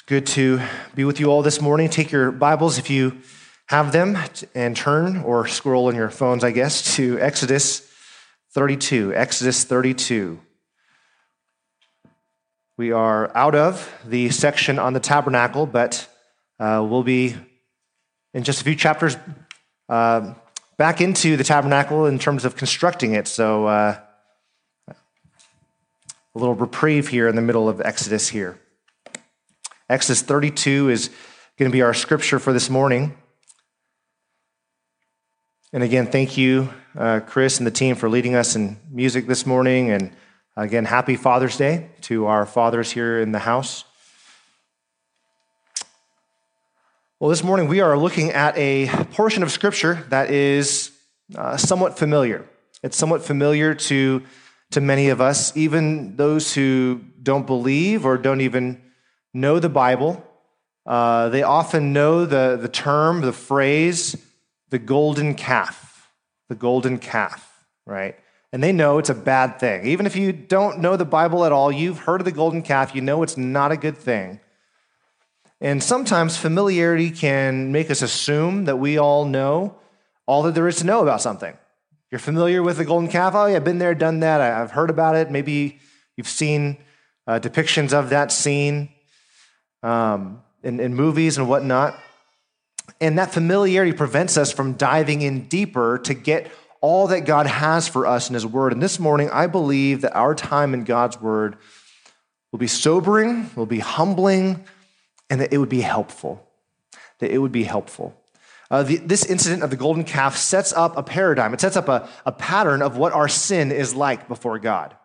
It's good to be with you all this morning. Take your Bibles if you have them and turn or scroll on your phones, I guess, to Exodus 32. Exodus 32. We are out of the section on the tabernacle, but uh, we'll be in just a few chapters uh, back into the tabernacle in terms of constructing it. So, uh, a little reprieve here in the middle of Exodus here. Exodus 32 is going to be our scripture for this morning. And again, thank you, uh, Chris and the team, for leading us in music this morning. And again, happy Father's Day to our fathers here in the house. Well, this morning we are looking at a portion of scripture that is uh, somewhat familiar. It's somewhat familiar to, to many of us, even those who don't believe or don't even know the Bible. Uh, they often know the, the term, the phrase, the golden calf. The golden calf, right? And they know it's a bad thing. Even if you don't know the Bible at all, you've heard of the golden calf, you know it's not a good thing. And sometimes familiarity can make us assume that we all know all that there is to know about something. You're familiar with the golden calf? Oh, yeah, I've been there, done that. I've heard about it. Maybe you've seen uh, depictions of that scene um, in, in movies and whatnot. And that familiarity prevents us from diving in deeper to get all that God has for us in His Word. And this morning, I believe that our time in God's Word will be sobering, will be humbling, and that it would be helpful. That it would be helpful. Uh, the, this incident of the golden calf sets up a paradigm, it sets up a, a pattern of what our sin is like before God.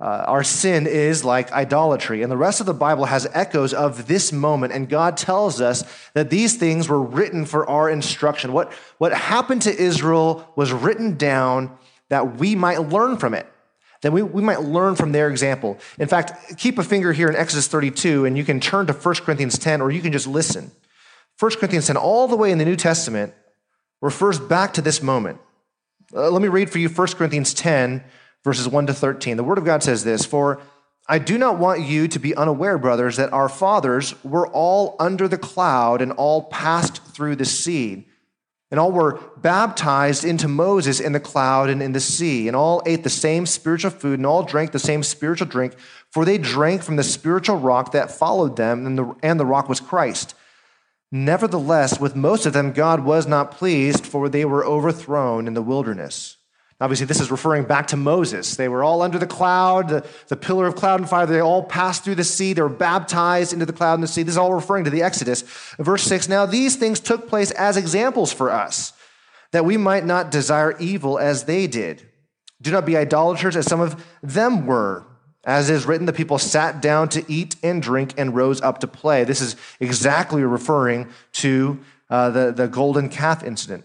Uh, our sin is like idolatry. And the rest of the Bible has echoes of this moment. And God tells us that these things were written for our instruction. What, what happened to Israel was written down that we might learn from it, that we, we might learn from their example. In fact, keep a finger here in Exodus 32, and you can turn to 1 Corinthians 10, or you can just listen. 1 Corinthians 10, all the way in the New Testament, refers back to this moment. Uh, let me read for you 1 Corinthians 10 verses 1 to 13. The Word of God says this For I do not want you to be unaware, brothers, that our fathers were all under the cloud and all passed through the sea. And all were baptized into Moses in the cloud and in the sea. And all ate the same spiritual food and all drank the same spiritual drink, for they drank from the spiritual rock that followed them, and the, and the rock was Christ. Nevertheless, with most of them, God was not pleased, for they were overthrown in the wilderness. Obviously, this is referring back to Moses. They were all under the cloud, the, the pillar of cloud and fire. They all passed through the sea. They were baptized into the cloud and the sea. This is all referring to the Exodus. Verse 6 Now these things took place as examples for us, that we might not desire evil as they did. Do not be idolaters as some of them were. As is written, the people sat down to eat and drink and rose up to play. This is exactly referring to uh, the, the golden calf incident.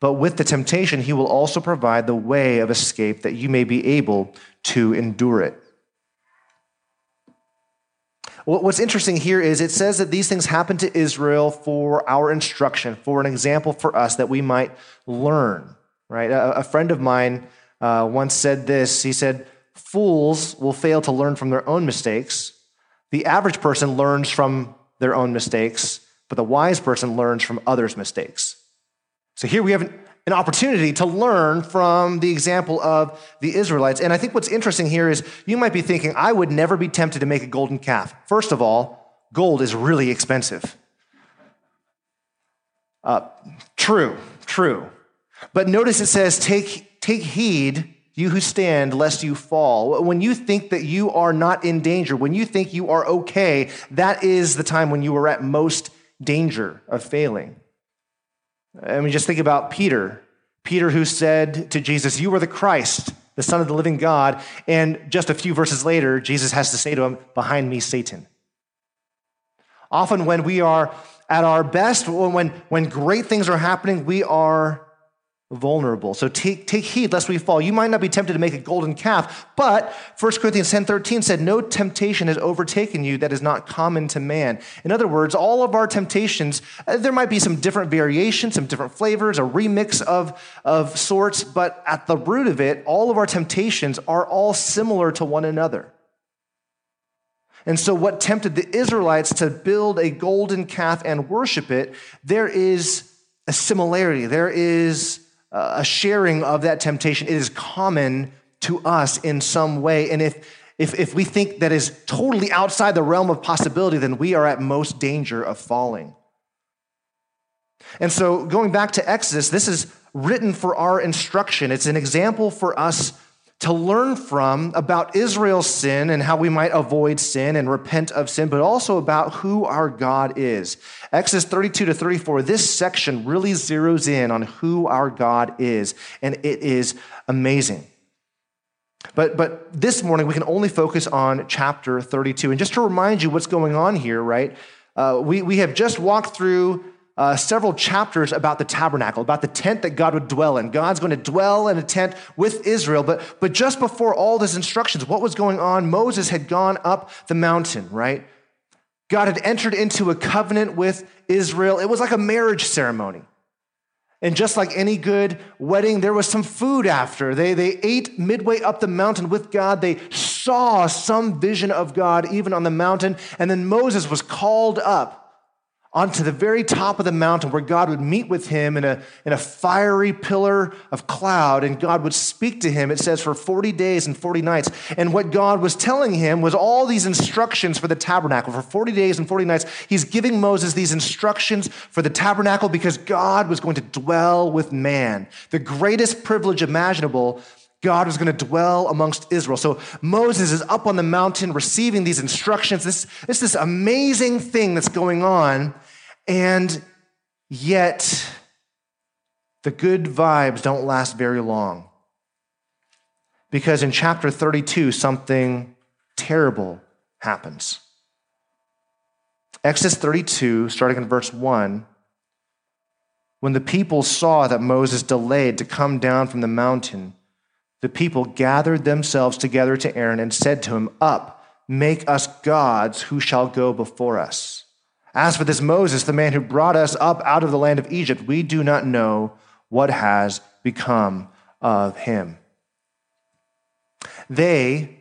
But with the temptation, he will also provide the way of escape that you may be able to endure it. What's interesting here is it says that these things happened to Israel for our instruction, for an example for us that we might learn, right? A, friend of mine uh, once said this. He said, Fools will fail to learn from their own mistakes. The average person learns from their own mistakes, but the wise person learns from others' mistakes. So here we have an, an opportunity to learn from the example of the Israelites. And I think what's interesting here is you might be thinking, I would never be tempted to make a golden calf. First of all, gold is really expensive. Uh, true, true. But notice it says, take, take heed, you who stand, lest you fall. When you think that you are not in danger, when you think you are okay, that is the time when you are at most danger of failing. I mean, just think about Peter. Peter, who said to Jesus, You are the Christ, the Son of the living God. And just a few verses later, Jesus has to say to him, Behind me, Satan. Often, when we are at our best, when, when great things are happening, we are vulnerable. So take, take heed lest we fall. You might not be tempted to make a golden calf, but 1 Corinthians 10:13 said, No temptation has overtaken you that is not common to man. In other words, all of our temptations, uh, there might be some different variations, some different flavors, a remix of, of sorts, but at the root of it, all of our temptations are all similar to one another. And so, what tempted the Israelites to build a golden calf and worship it, there is a similarity. There is Uh, a sharing of that temptation. It is common to us in some way. And if, if, if we think that is totally outside the realm of possibility, then we are at most danger of falling. And so, going back to Exodus, this is written for our instruction. It's an example for us to learn from about Israel's sin and how we might avoid sin and repent of sin, but also about who our God is. Exodus 32 to 34, this section really zeroes in on who our God is, and it is amazing. But, but this morning, we can only focus on chapter 32. And just to remind you what's going on here, right? Uh, we, we have just walked through uh, several chapters about the tabernacle, about the tent that God would dwell in. God's going to dwell in a tent with Israel. But, but just before all these instructions, what was going on? Moses had gone up the mountain, right? God had entered into a covenant with Israel. It was like a marriage ceremony. And just like any good wedding, there was some food after. They, they ate midway up the mountain with God. They saw some vision of God even on the mountain. And then Moses was called up onto the very top of the mountain where God would meet with him in a, in a fiery pillar of cloud, and God would speak to him, it says, for 40 days and 40 nights. And what God was telling him was all these instructions for the tabernacle. For 40 days and 40 nights, he's giving Moses these instructions for the tabernacle because God was going to dwell with man. The greatest privilege imaginable God was going to dwell amongst Israel. So Moses is up on the mountain receiving these instructions. This, this this amazing thing that's going on. And yet, the good vibes don't last very long. Because in chapter 32, something terrible happens. Exodus 32, starting in verse 1, when the people saw that Moses delayed to come down from the mountain, the people gathered themselves together to Aaron and said to him, Up, make us gods who shall go before us. As for this Moses, the man who brought us up out of the land of Egypt, we do not know what has become of him. They,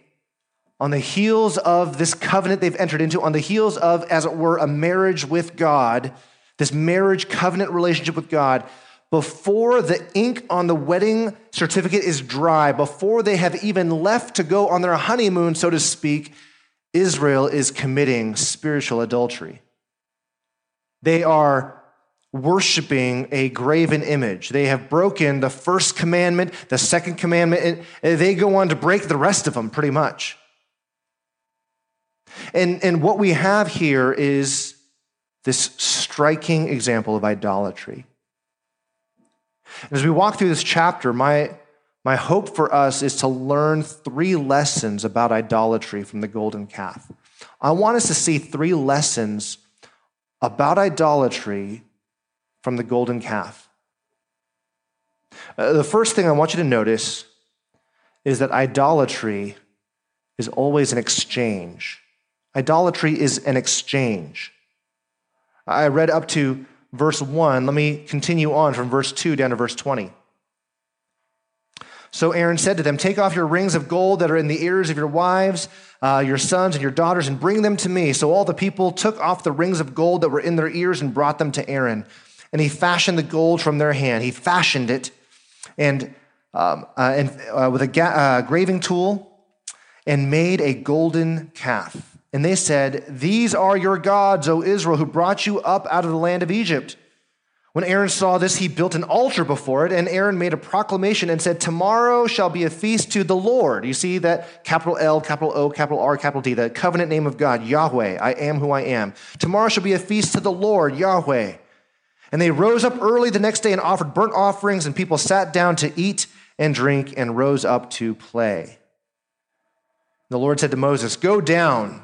on the heels of this covenant they've entered into, on the heels of, as it were, a marriage with God, this marriage covenant relationship with God, before the ink on the wedding certificate is dry, before they have even left to go on their honeymoon, so to speak, Israel is committing spiritual adultery. They are worshiping a graven image. They have broken the first commandment, the second commandment, and they go on to break the rest of them pretty much. And, and what we have here is this striking example of idolatry. As we walk through this chapter, my, my hope for us is to learn three lessons about idolatry from the golden calf. I want us to see three lessons about idolatry from the golden calf. Uh, the first thing I want you to notice is that idolatry is always an exchange. Idolatry is an exchange. I read up to verse 1. Let me continue on from verse 2 down to verse 20. So Aaron said to them, Take off your rings of gold that are in the ears of your wives, uh, your sons, and your daughters, and bring them to me. So all the people took off the rings of gold that were in their ears and brought them to Aaron. And he fashioned the gold from their hand. He fashioned it and, um, uh, and uh, with a ga- uh, graving tool and made a golden calf. And they said, These are your gods, O Israel, who brought you up out of the land of Egypt. When Aaron saw this, he built an altar before it, and Aaron made a proclamation and said, Tomorrow shall be a feast to the Lord. You see that capital L, capital O, capital R, capital D, the covenant name of God, Yahweh, I am who I am. Tomorrow shall be a feast to the Lord, Yahweh. And they rose up early the next day and offered burnt offerings, and people sat down to eat and drink and rose up to play. The Lord said to Moses, Go down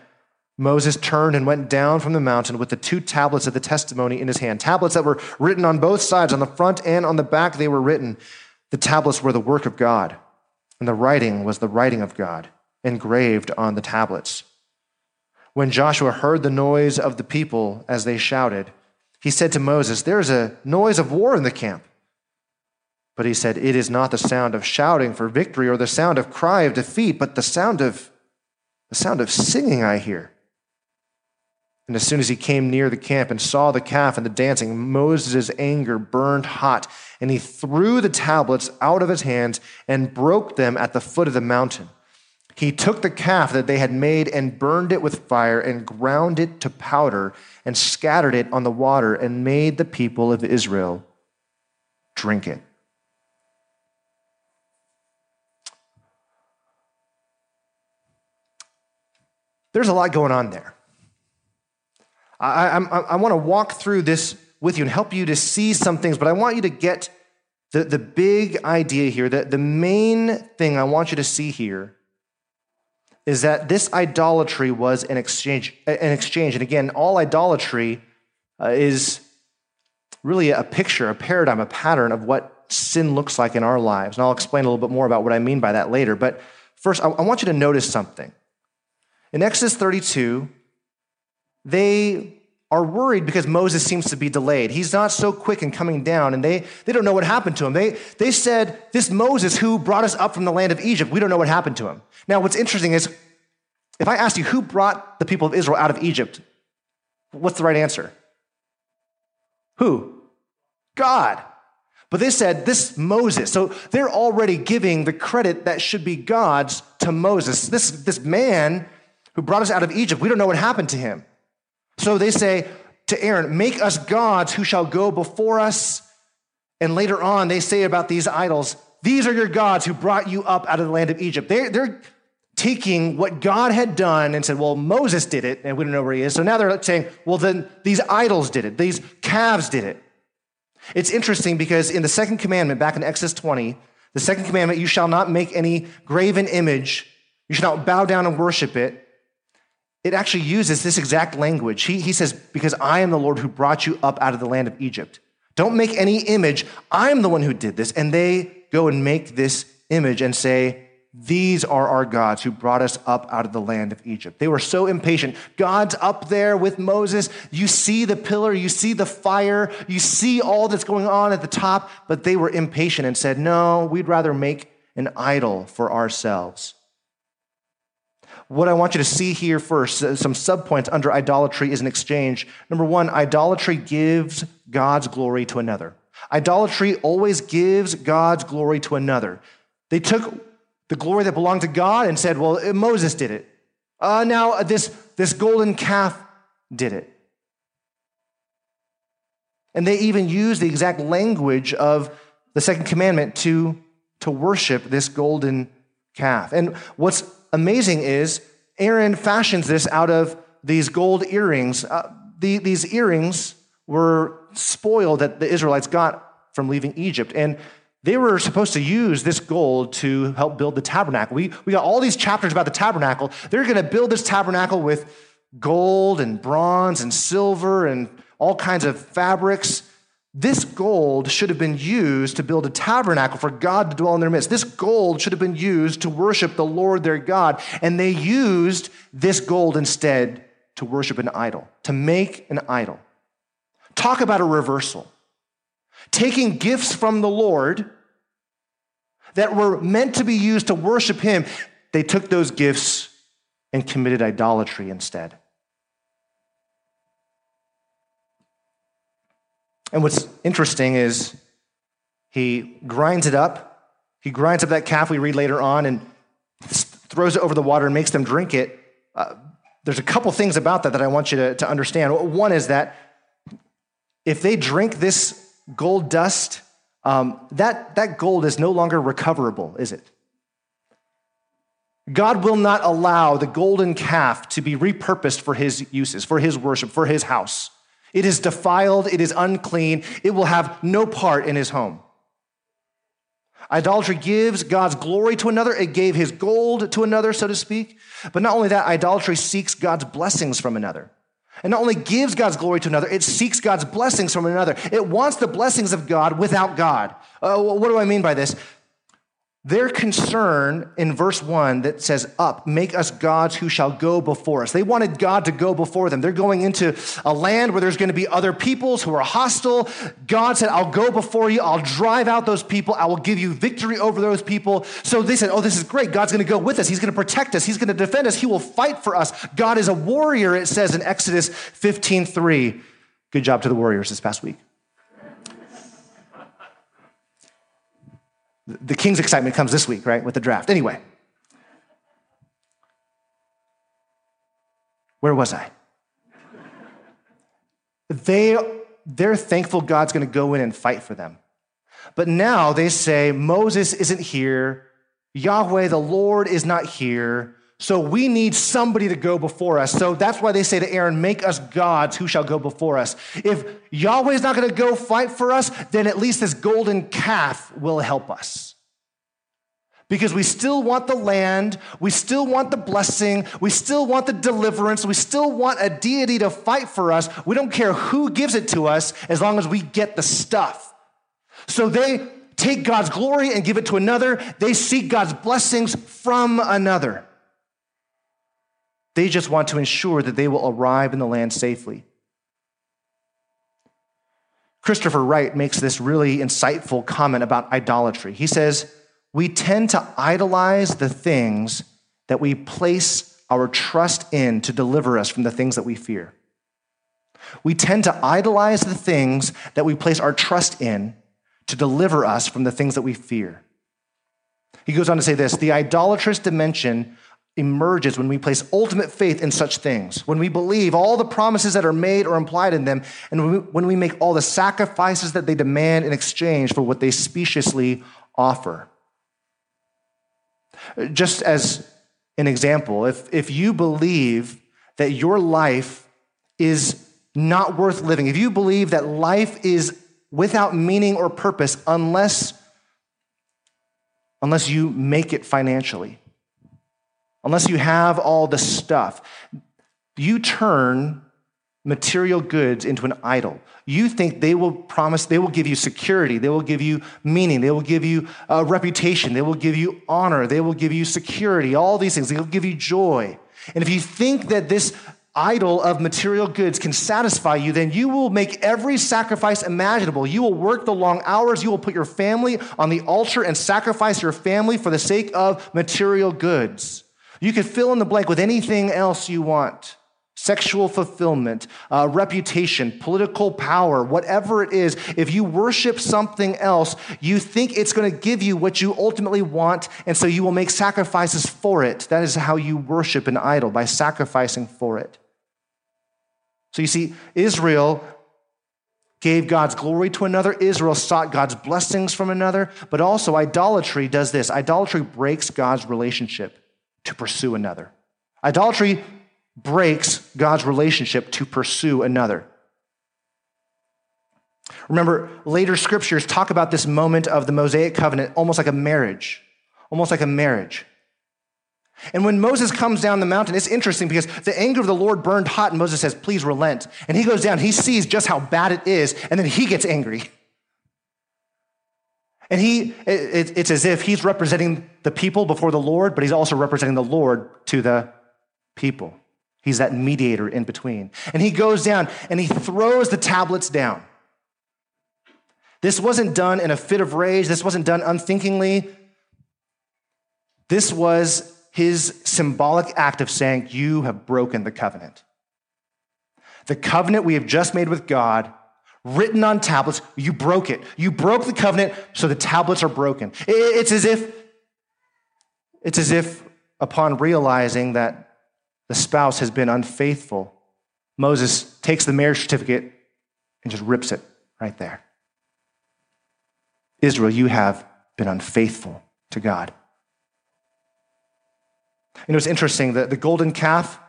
Moses turned and went down from the mountain with the two tablets of the testimony in his hand. Tablets that were written on both sides, on the front and on the back, they were written. The tablets were the work of God, and the writing was the writing of God, engraved on the tablets. When Joshua heard the noise of the people as they shouted, he said to Moses, There is a noise of war in the camp. But he said, It is not the sound of shouting for victory or the sound of cry of defeat, but the sound of the sound of singing I hear. And as soon as he came near the camp and saw the calf and the dancing, Moses' anger burned hot, and he threw the tablets out of his hands and broke them at the foot of the mountain. He took the calf that they had made and burned it with fire and ground it to powder and scattered it on the water and made the people of Israel drink it. There's a lot going on there. I, I, I want to walk through this with you and help you to see some things, but I want you to get the, the big idea here. The, the main thing I want you to see here is that this idolatry was an exchange. An exchange. And again, all idolatry uh, is really a picture, a paradigm, a pattern of what sin looks like in our lives. And I'll explain a little bit more about what I mean by that later. But first, I, I want you to notice something. In Exodus 32, they are worried because Moses seems to be delayed. He's not so quick in coming down, and they, they don't know what happened to him. They, they said, This Moses who brought us up from the land of Egypt, we don't know what happened to him. Now, what's interesting is if I asked you who brought the people of Israel out of Egypt, what's the right answer? Who? God. But they said, This Moses. So they're already giving the credit that should be God's to Moses. This, this man who brought us out of Egypt, we don't know what happened to him. So they say to Aaron, Make us gods who shall go before us. And later on, they say about these idols, These are your gods who brought you up out of the land of Egypt. They're, they're taking what God had done and said, Well, Moses did it, and we don't know where he is. So now they're saying, Well, then these idols did it, these calves did it. It's interesting because in the second commandment, back in Exodus 20, the second commandment, you shall not make any graven image, you shall not bow down and worship it it actually uses this exact language. He, he says, Because I am the Lord who brought you up out of the land of Egypt. Don't make any image. I'm the one who did this. And they go and make this image and say, These are our gods who brought us up out of the land of Egypt. They were so impatient. God's up there with Moses. You see the pillar, you see the fire, you see all that's going on at the top, but they were impatient and said, No, we'd rather make an idol for ourselves what I want you to see here first, some subpoints under idolatry is an exchange. Number one, idolatry gives God's glory to another. Idolatry always gives God's glory to another. They took the glory that belonged to God and said, well, uh, Moses did it. Uh, now uh, this, this golden calf did it. And they even use the exact language of the second commandment to, to worship this golden calf. And what's amazing is Aaron fashions this out of these gold earrings. Uh, the, these earrings were spoil that the Israelites got from leaving Egypt. And they were supposed to use this gold to help build the tabernacle. We, we got all these chapters about the tabernacle. They're going to build this tabernacle with gold and bronze and silver and all kinds of fabrics. This gold should have been used to build a tabernacle for God to dwell in their midst. This gold should have been used to worship the Lord their God. And they used this gold instead to worship an idol, to make an idol. Talk about a reversal taking gifts from the Lord that were meant to be used to worship Him, they took those gifts and committed idolatry instead. And what's interesting is he grinds it up. He grinds up that calf we read later on and throws it over the water and makes them drink it. Uh, there's a couple things about that that I want you to, to understand. One is that if they drink this gold dust, um, that, that gold is no longer recoverable, is it? God will not allow the golden calf to be repurposed for his uses, for his worship, for his house. It is defiled, it is unclean, it will have no part in his home. Idolatry gives God's glory to another, it gave his gold to another, so to speak. But not only that, idolatry seeks God's blessings from another. And not only gives God's glory to another, it seeks God's blessings from another. It wants the blessings of God without God. Uh, what do I mean by this? Their concern in verse 1 that says, Up, make us gods who shall go before us. They wanted God to go before them. They're going into a land where there's going to be other peoples who are hostile. God said, I'll go before you. I'll drive out those people. I will give you victory over those people. So they said, Oh, this is great. God's going to go with us. He's going to protect us. He's going to defend us. He will fight for us. God is a warrior, it says in Exodus 15 3. Good job to the warriors this past week. The king's excitement comes this week, right, with the draft. Anyway, where was I? They, they're thankful God's going to go in and fight for them. But now they say, Moses isn't here. Yahweh, the Lord, is not here. So we need somebody to go before us. So that's why they say to Aaron, Make us gods who shall go before us. If Yahweh is not going to go fight for us, then at least this golden calf will help us. Because we still want the land, we still want the blessing, we still want the deliverance, we still want a deity to fight for us. We don't care who gives it to us as long as we get the stuff. So they take God's glory and give it to another, they seek God's blessings from another. They just want to ensure that they will arrive in the land safely. Christopher Wright makes this really insightful comment about idolatry. He says, We tend to idolize the things that we place our trust in to deliver us from the things that we fear. We tend to idolize the things that we place our trust in to deliver us from the things that we fear. He goes on to say this the idolatrous dimension emerges when we place ultimate faith in such things, when we believe all the promises that are made or implied in them, and when we make all the sacrifices that they demand in exchange for what they speciously offer. Just as an example, if, if you believe that your life is not worth living, if you believe that life is without meaning or purpose unless, unless you make it financially, unless you have all the stuff. You turn material goods into an idol. You think they will promise, they will give you security, they will give you meaning, they will give you a reputation, they will give you honor, they will give you security, all these things, they will give you joy. And if you think that this idol of material goods can satisfy you, then you will make every sacrifice imaginable. You will work the long hours. You will put your family on the altar and sacrifice your family for the sake of material goods. You could fill in the blank with anything else you want sexual fulfillment, uh, reputation, political power, whatever it is. If you worship something else, you think it's going to give you what you ultimately want, and so you will make sacrifices for it. That is how you worship an idol, by sacrificing for it. So you see, Israel gave God's glory to another. Israel sought God's blessings from another. But also, idolatry does this idolatry breaks God's relationship to pursue another. Idolatry breaks God's relationship to pursue another. Remember, later scriptures talk about this moment of the Mosaic covenant almost like a marriage, almost like a marriage. And when Moses comes down the mountain, it's interesting because the anger of the Lord burned hot, and Moses says, Please relent. And he goes down, he sees just how bad it is, and then he gets angry. And he, it, it's as if he's representing the people before the Lord, but he's also representing the Lord to the people. He's that mediator in between. And he goes down and he throws the tablets down. This wasn't done in a fit of rage. This wasn't done unthinkingly. This was his symbolic act of saying, You have broken the covenant. The covenant we have just made with God, written on tablets, you broke it. You broke the covenant, so the tablets are broken. It's as if, it's as if upon realizing that the spouse has been unfaithful, Moses takes the marriage certificate and just rips it right there. Israel, you have been unfaithful to God. You know, it's interesting that the golden calf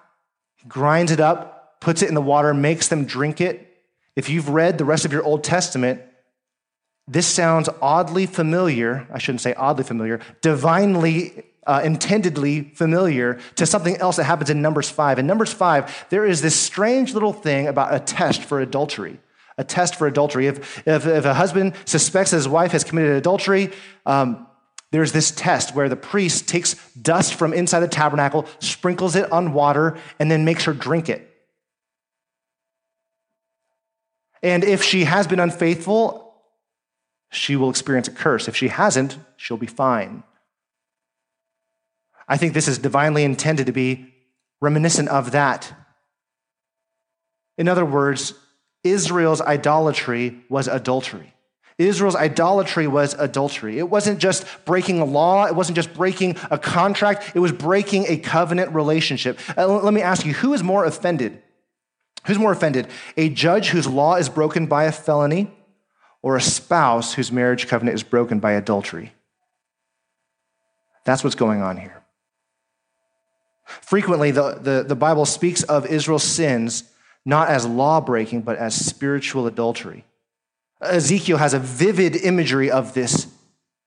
grinds it up, puts it in the water, makes them drink it. If you've read the rest of your Old Testament, this sounds oddly familiar. I shouldn't say oddly familiar, divinely uh, intendedly familiar to something else that happens in Numbers 5. In Numbers 5, there is this strange little thing about a test for adultery. A test for adultery. If, if, if a husband suspects his wife has committed adultery, um, there's this test where the priest takes dust from inside the tabernacle, sprinkles it on water, and then makes her drink it. And if she has been unfaithful, she will experience a curse. If she hasn't, she'll be fine. I think this is divinely intended to be reminiscent of that. In other words, Israel's idolatry was adultery. Israel's idolatry was adultery. It wasn't just breaking a law, it wasn't just breaking a contract, it was breaking a covenant relationship. Uh, let me ask you who is more offended? Who's more offended? A judge whose law is broken by a felony or a spouse whose marriage covenant is broken by adultery? That's what's going on here. Frequently, the, the, the Bible speaks of Israel's sins not as law breaking, but as spiritual adultery. Ezekiel has a vivid imagery of this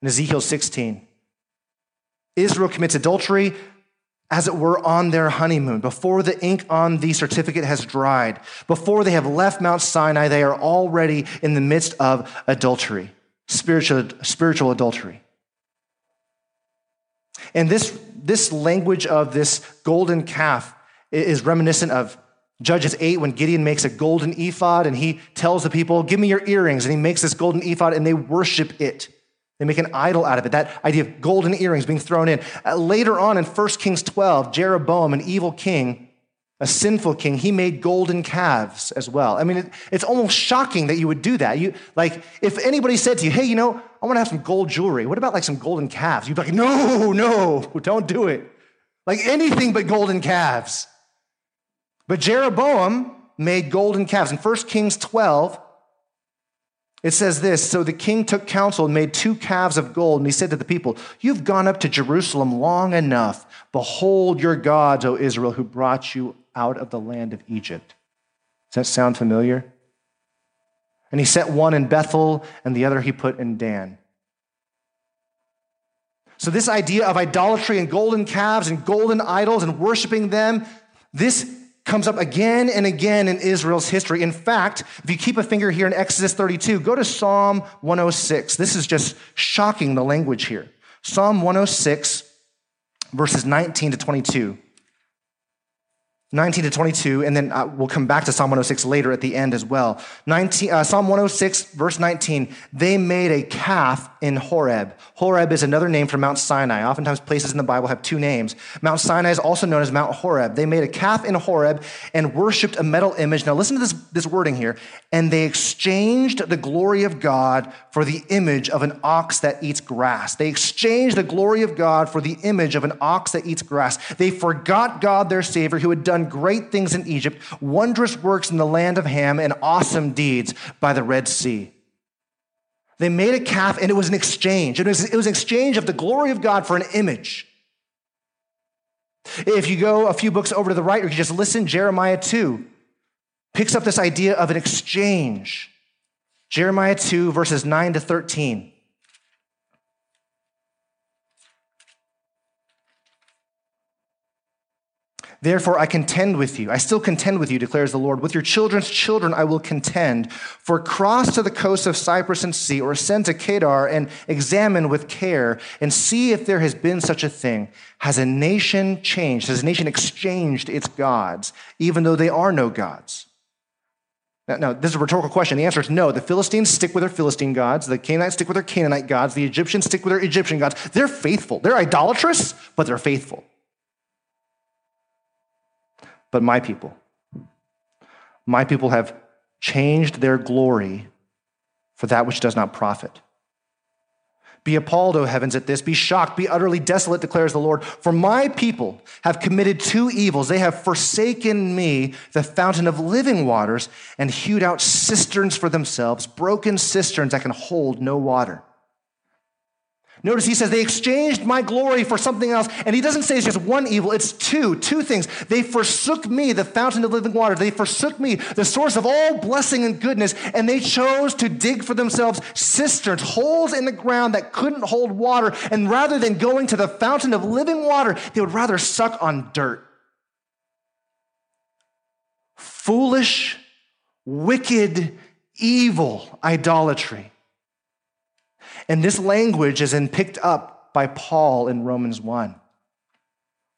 in Ezekiel 16. Israel commits adultery, as it were, on their honeymoon. Before the ink on the certificate has dried, before they have left Mount Sinai, they are already in the midst of adultery, spiritual, spiritual adultery. And this this language of this golden calf is reminiscent of Judges 8 when Gideon makes a golden ephod and he tells the people, Give me your earrings. And he makes this golden ephod and they worship it. They make an idol out of it. That idea of golden earrings being thrown in. Uh, later on in 1 Kings 12, Jeroboam, an evil king, a sinful king, he made golden calves as well. I mean, it, it's almost shocking that you would do that. You like, if anybody said to you, "Hey, you know, I want to have some gold jewelry. What about like some golden calves?" You'd be like, "No, no, don't do it. Like anything but golden calves." But Jeroboam made golden calves. In 1 Kings 12, it says this So the king took counsel and made two calves of gold, and he said to the people, You've gone up to Jerusalem long enough. Behold your gods, O Israel, who brought you out of the land of Egypt. Does that sound familiar? And he set one in Bethel and the other he put in Dan. So, this idea of idolatry and golden calves and golden idols and worshiping them, this comes up again and again in Israel's history. In fact, if you keep a finger here in Exodus 32, go to Psalm 106. This is just shocking, the language here. Psalm 106, verses 19 to 22. 19 to 22, and then uh, we'll come back to Psalm 106 later at the end as well. 19, uh, Psalm 106, verse 19, they made a calf in Horeb. Horeb is another name for Mount Sinai. Oftentimes, places in the Bible have two names. Mount Sinai is also known as Mount Horeb. They made a calf in Horeb and worshiped a metal image. Now, listen to this, this wording here. And they exchanged the glory of God for the image of an ox that eats grass. They exchanged the glory of God for the image of an ox that eats grass. They forgot God, their Savior, who had done great things in Egypt, wondrous works in the land of Ham, and awesome deeds by the Red Sea. They made a calf, and it was an exchange. It was, it was an exchange of the glory of God for an image. If you go a few books over to the right, or you just listen, Jeremiah 2 picks up this idea of an exchange. Jeremiah 2, verses 9 to 13. Therefore, I contend with you. I still contend with you, declares the Lord. With your children's children, I will contend. For cross to the coast of Cyprus and see, or ascend to Kedar and examine with care and see if there has been such a thing. Has a nation changed? Has a nation exchanged its gods, even though they are no gods? Now, now, this is a rhetorical question. The answer is no. The Philistines stick with their Philistine gods. The Canaanites stick with their Canaanite gods. The Egyptians stick with their Egyptian gods. They're faithful. They're idolatrous, but they're faithful but my people. My people have changed their glory for that which does not profit. Be appalled, O heavens, at this. Be shocked. Be utterly desolate, declares the Lord. For my people have committed two evils. They have forsaken me, the fountain of living waters, and hewed out cisterns for themselves, broken cisterns that can hold no water. Notice he says they exchanged my glory for something else. And he doesn't say it's just one evil, it's two, two things. They forsook me, the fountain of living water. They forsook me, the source of all blessing and goodness. And they chose to dig for themselves cisterns, holes in the ground that couldn't hold water. And rather than going to the fountain of living water, they would rather suck on dirt. Foolish, wicked, evil idolatry. And this language is then picked up by Paul in Romans 1.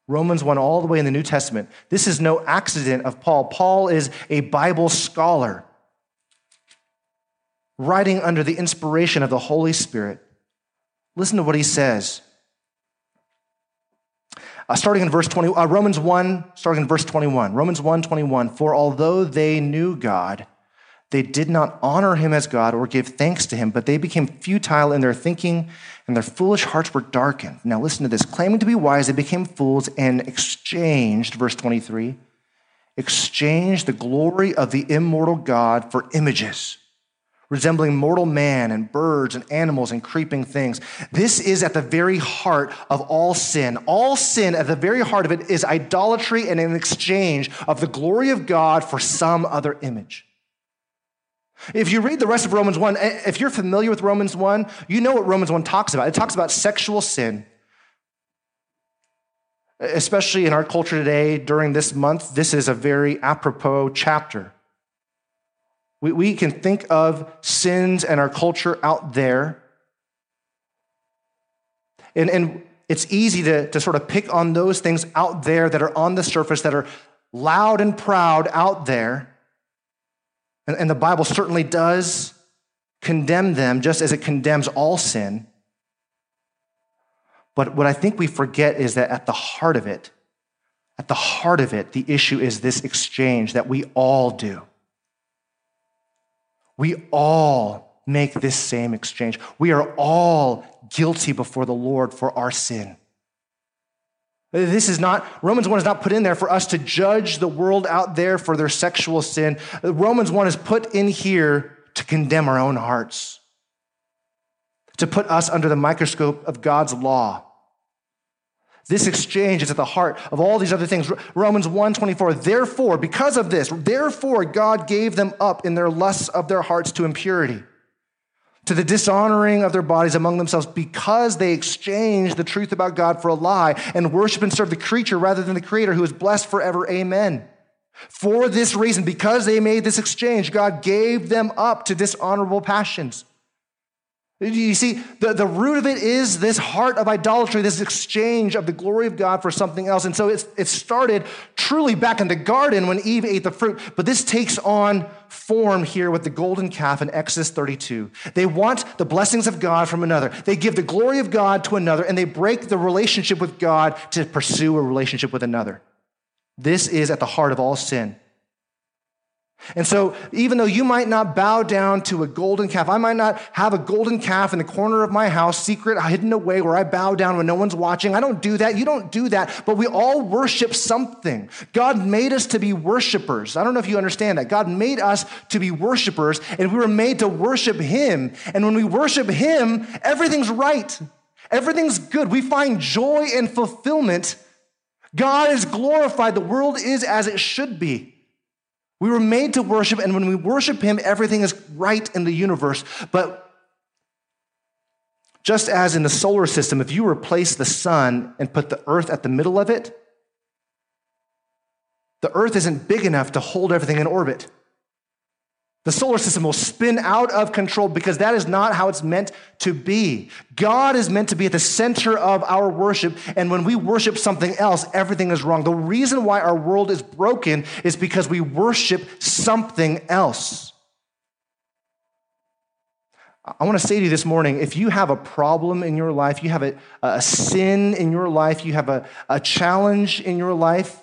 Romans 1, all the way in the New Testament. This is no accident of Paul. Paul is a Bible scholar, writing under the inspiration of the Holy Spirit. Listen to what he says. Uh, starting in verse 20, uh, Romans 1, starting in verse 21. Romans 1 21. For although they knew God, they did not honor him as God or give thanks to him, but they became futile in their thinking, and their foolish hearts were darkened. Now, listen to this. Claiming to be wise, they became fools and exchanged, verse 23, exchanged the glory of the immortal God for images, resembling mortal man and birds and animals and creeping things. This is at the very heart of all sin. All sin, at the very heart of it, is idolatry and an exchange of the glory of God for some other image. If you read the rest of Romans 1, eh, if you're familiar with Romans 1, you know what Romans 1 talks about. It talks about sexual sin. Especially in our culture today, during this month, this is a very apropos chapter. We, we can think of sins and our culture out there. And, and it's easy to, to sort of pick on those things out there that are on the surface, that are loud and proud out there. And, and the Bible certainly does condemn them just as it condemns all sin. But what I think we forget is that at the heart of it, at the heart of it, the issue is this exchange that we all do. We all make this same exchange. We are all guilty before the Lord for our sin. This is not, Romans 1 is not put in there for us to judge the world out there for their sexual sin. Romans 1 is put in here to condemn our own hearts, to put us under the microscope of God's law. This exchange is at the heart of all these other things. Romans 1:24 Therefore because of this therefore God gave them up in their lusts of their hearts to impurity to the dishonoring of their bodies among themselves because they exchanged the truth about God for a lie and worship and serve the creature rather than the creator who is blessed forever. Amen. For this reason, because they made this exchange, God gave them up to dishonorable passions. You see, the, the root of it is this heart of idolatry, this exchange of the glory of God for something else. And so it's, it started truly back in the garden when Eve ate the fruit, but this takes on form here with the golden calf in Exodus 32. They want the blessings of God from another. They give the glory of God to another, and they break the relationship with God to pursue a relationship with another. This is at the heart of all sin. And so, even though you might not bow down to a golden calf, I might not have a golden calf in the corner of my house, secret, hidden away, where I bow down when no one's watching. I don't do that. You don't do that. But we all worship something. God made us to be worshipers. I don't know if you understand that. God made us to be worshipers, and we were made to worship Him. And when we worship Him, everything's right, everything's good. We find joy and fulfillment. God is glorified. The world is as it should be. We were made to worship, and when we worship Him, everything is right in the universe. But just as in the solar system, if you replace the sun and put the earth at the middle of it, the earth isn't big enough to hold everything in orbit. The solar system will spin out of control because that is not how it's meant to be. God is meant to be at the center of our worship, and when we worship something else, everything is wrong. The reason why our world is broken is because we worship something else. I want to say to you this morning if you have a problem in your life, you have a, a sin in your life, you have a, a challenge in your life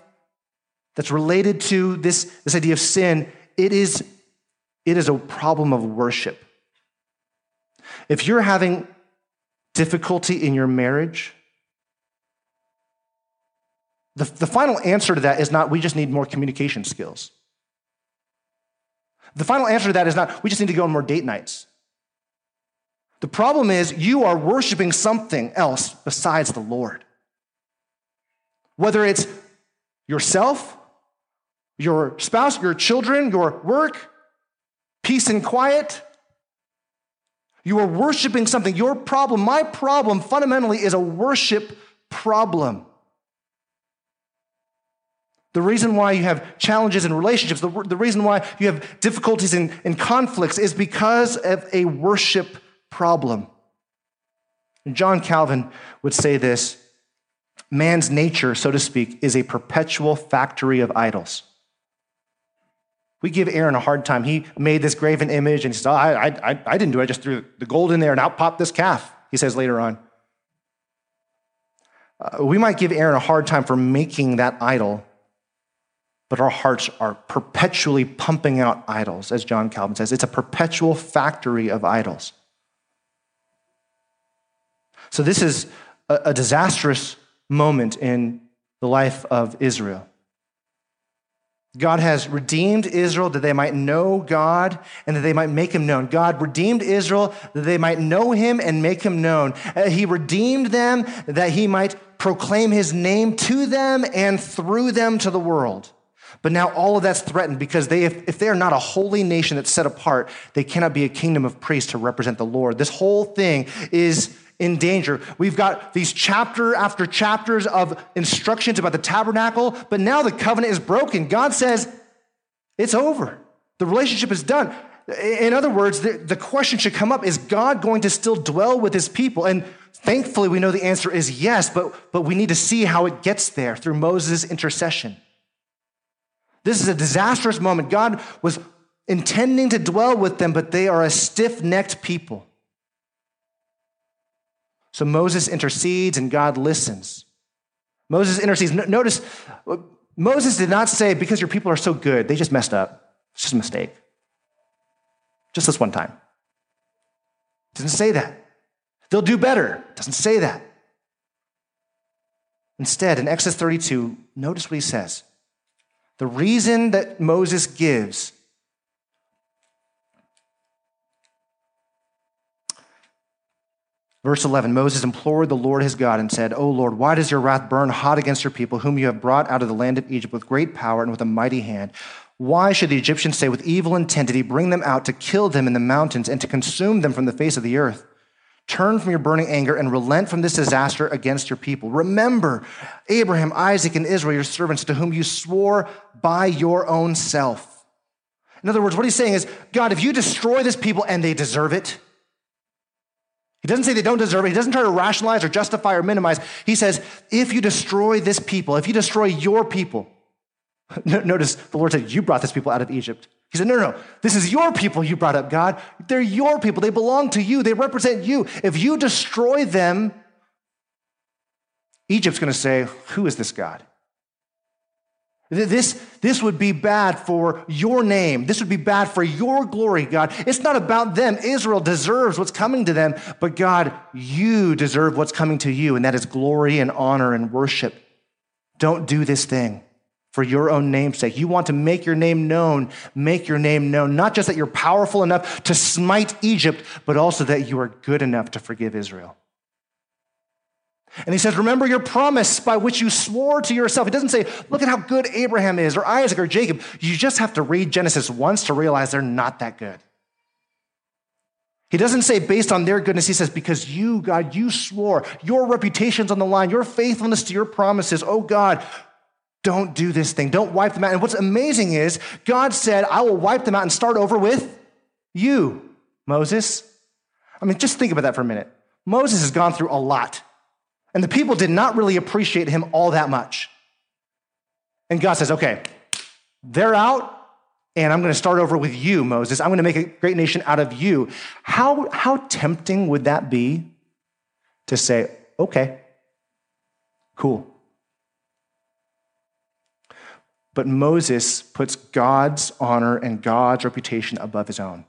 that's related to this, this idea of sin, it is it is a problem of worship. If you're having difficulty in your marriage, the, the final answer to that is not we just need more communication skills. The final answer to that is not we just need to go on more date nights. The problem is you are worshiping something else besides the Lord. Whether it's yourself, your spouse, your children, your work, peace and quiet. You are worshiping something. Your problem, my problem, fundamentally is a worship problem. The reason why you have challenges in relationships, the, the reason why you have difficulties in, in conflicts is because of a worship problem. And John Calvin would say this man's nature, so to speak, is a perpetual factory of idols. We give Aaron a hard time. He made this graven image and he says, oh, I, I, I didn't do it. I just threw the gold in there and out popped this calf, he says later on. Uh, we might give Aaron a hard time for making that idol, but our hearts are perpetually pumping out idols, as John Calvin says. It's a perpetual factory of idols. So, this is a, a disastrous moment in the life of Israel. God has redeemed Israel that they might know God and that they might make him known. God redeemed Israel that they might know him and make him known. Uh, he redeemed them that he might proclaim his name to them and through them to the world. But now all of that's threatened because they, if, if they are not a holy nation that's set apart, they cannot be a kingdom of priests to represent the Lord. This whole thing is in danger. We've got these chapter after chapters of instructions about the tabernacle, but now the covenant is broken. God says it's over. The relationship is done. In other words, the, the question should come up is God going to still dwell with his people? And thankfully, we know the answer is yes, but, but we need to see how it gets there through Moses' intercession. This is a disastrous moment. God was intending to dwell with them, but they are a stiff necked people. So Moses intercedes and God listens. Moses intercedes. Notice, Moses did not say, because your people are so good, they just messed up. It's just a mistake. Just this one time. Doesn't say that. They'll do better. Doesn't say that. Instead, in Exodus 32, notice what he says. The reason that Moses gives Verse 11 Moses implored the Lord his God and said, O Lord, why does your wrath burn hot against your people, whom you have brought out of the land of Egypt with great power and with a mighty hand? Why should the Egyptians say, With evil intent did he bring them out to kill them in the mountains and to consume them from the face of the earth? Turn from your burning anger and relent from this disaster against your people. Remember Abraham, Isaac, and Israel, your servants, to whom you swore by your own self. In other words, what he's saying is, God, if you destroy this people and they deserve it, he doesn't say they don't deserve it. He doesn't try to rationalize or justify or minimize. He says, if you destroy this people, if you destroy your people, notice the Lord said, You brought this people out of Egypt. He said, No, no, no. This is your people you brought up, God. They're your people. They belong to you. They represent you. If you destroy them, Egypt's going to say, Who is this God? This, this would be bad for your name. This would be bad for your glory, God. It's not about them. Israel deserves what's coming to them, but God, you deserve what's coming to you, and that is glory and honor and worship. Don't do this thing for your own name's sake. You want to make your name known, make your name known. Not just that you're powerful enough to smite Egypt, but also that you are good enough to forgive Israel. And he says, Remember your promise by which you swore to yourself. He doesn't say, Look at how good Abraham is, or Isaac, or Jacob. You just have to read Genesis once to realize they're not that good. He doesn't say based on their goodness. He says, Because you, God, you swore, your reputation's on the line, your faithfulness to your promises. Oh, God, don't do this thing. Don't wipe them out. And what's amazing is God said, I will wipe them out and start over with you, Moses. I mean, just think about that for a minute. Moses has gone through a lot. And the people did not really appreciate him all that much. And God says, okay, they're out, and I'm going to start over with you, Moses. I'm going to make a great nation out of you. How, how tempting would that be to say, okay, cool. But Moses puts God's honor and God's reputation above his own.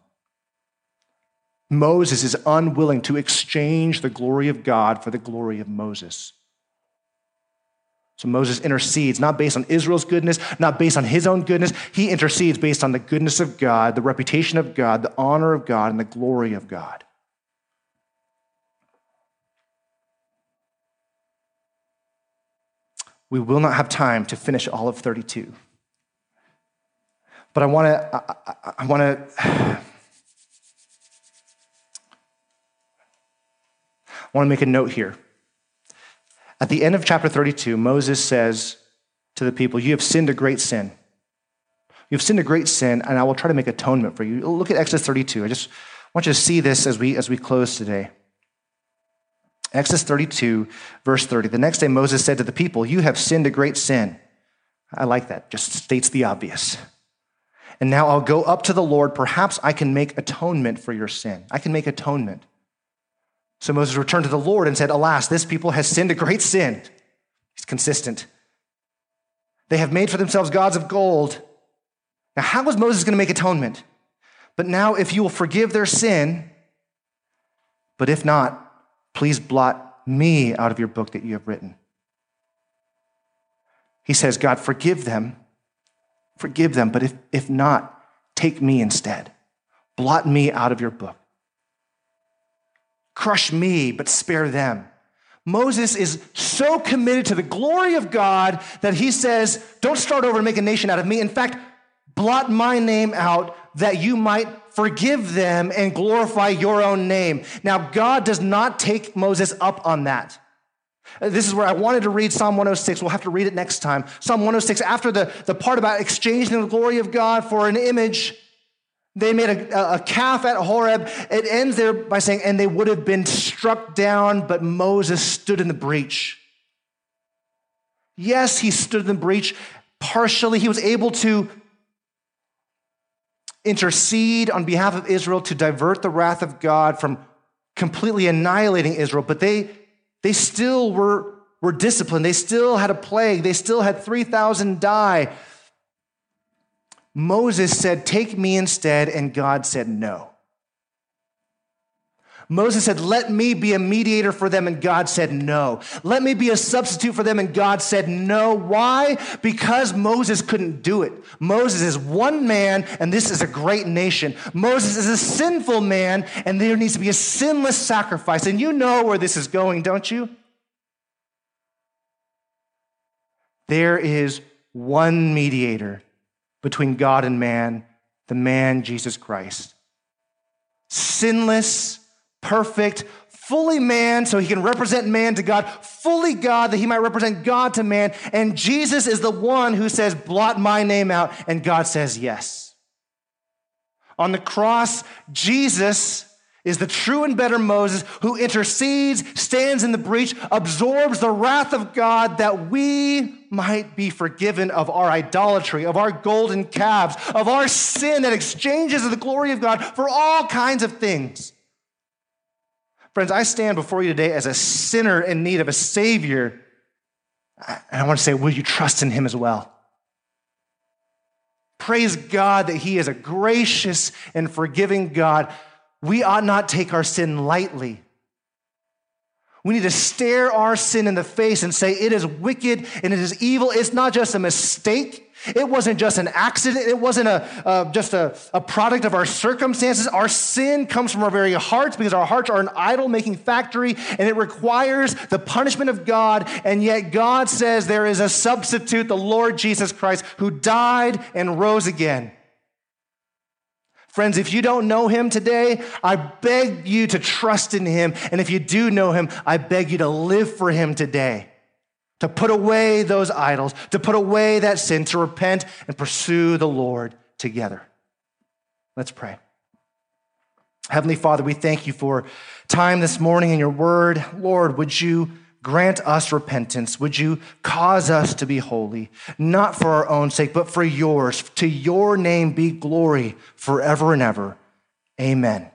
Moses is unwilling to exchange the glory of God for the glory of Moses. So Moses intercedes, not based on Israel's goodness, not based on his own goodness. He intercedes based on the goodness of God, the reputation of God, the honor of God, and the glory of God. We will not have time to finish all of 32. But I want to, I, I want to, I want to make a note here. At the end of chapter 32, Moses says to the people, You have sinned a great sin. You've sinned a great sin, and I will try to make atonement for you. Look at Exodus 32. I just want you to see this as we, as we close today. Exodus 32, verse 30. The next day, Moses said to the people, You have sinned a great sin. I like that, just states the obvious. And now I'll go up to the Lord. Perhaps I can make atonement for your sin. I can make atonement. So Moses returned to the Lord and said, Alas, this people has sinned a great sin. He's consistent. They have made for themselves gods of gold. Now, how was Moses going to make atonement? But now, if you will forgive their sin, but if not, please blot me out of your book that you have written. He says, God, forgive them, forgive them, but if, if not, take me instead. Blot me out of your book. Crush me, but spare them. Moses is so committed to the glory of God that he says, Don't start over and make a nation out of me. In fact, blot my name out that you might forgive them and glorify your own name. Now, God does not take Moses up on that. This is where I wanted to read Psalm 106. We'll have to read it next time. Psalm 106, after the, the part about exchanging the glory of God for an image, they made a, a, calf at Horeb. It ends there by saying, and they would have been struck down, but Moses stood in the breach. Yes, he stood in the breach partially. He was able to intercede on behalf of Israel to divert the wrath of God from completely annihilating Israel, but they, they still were, were disciplined. They still had a plague. They still had 3,000 die. Moses said, Take me instead, and God said, No. Moses said, Let me be a mediator for them, and God said, No. Let me be a substitute for them, and God said, No. Why? Because Moses couldn't do it. Moses is one man, and this is a great nation. Moses is a sinful man, and there needs to be a sinless sacrifice. And you know where this is going, don't you? There is one mediator between God and man, the man Jesus Christ. Sinless, perfect, fully man, so he can represent man to God, fully God, that he might represent God to man. And Jesus is the one who says, Blot my name out. And God says, Yes. On the cross, Jesus is the true and better Moses who intercedes, stands in the breach, absorbs the wrath of God that we might be forgiven of our idolatry, of our golden calves, of our sin that exchanges the glory of God for all kinds of things. Friends, I stand before you today as a sinner in need of a Savior. And I want to say, will you trust in Him as well? Praise God that He is a gracious and forgiving God we ought not take our sin lightly. We need to stare our sin in the face and say, it is wicked and it is evil. It's not just a mistake. It wasn't just an accident. It wasn't a, just a, a product of our circumstances. Our sin comes from our very hearts because our hearts are an idol making factory and it requires the punishment of God. And yet God says there is a substitute, the Lord Jesus Christ, who died and rose again. Friends, if you don't know him today, I beg you to trust in him. And if you do know him, I beg you to live for him today to put away those idols, to put away that sin, to repent and pursue the Lord together. Let's pray. Heavenly Father, we thank you for time this morning in your word. Lord, would you grant us repentance? Would you cause us to be holy, not for our own sake, but for yours? To your name be glory forever and ever. Amen.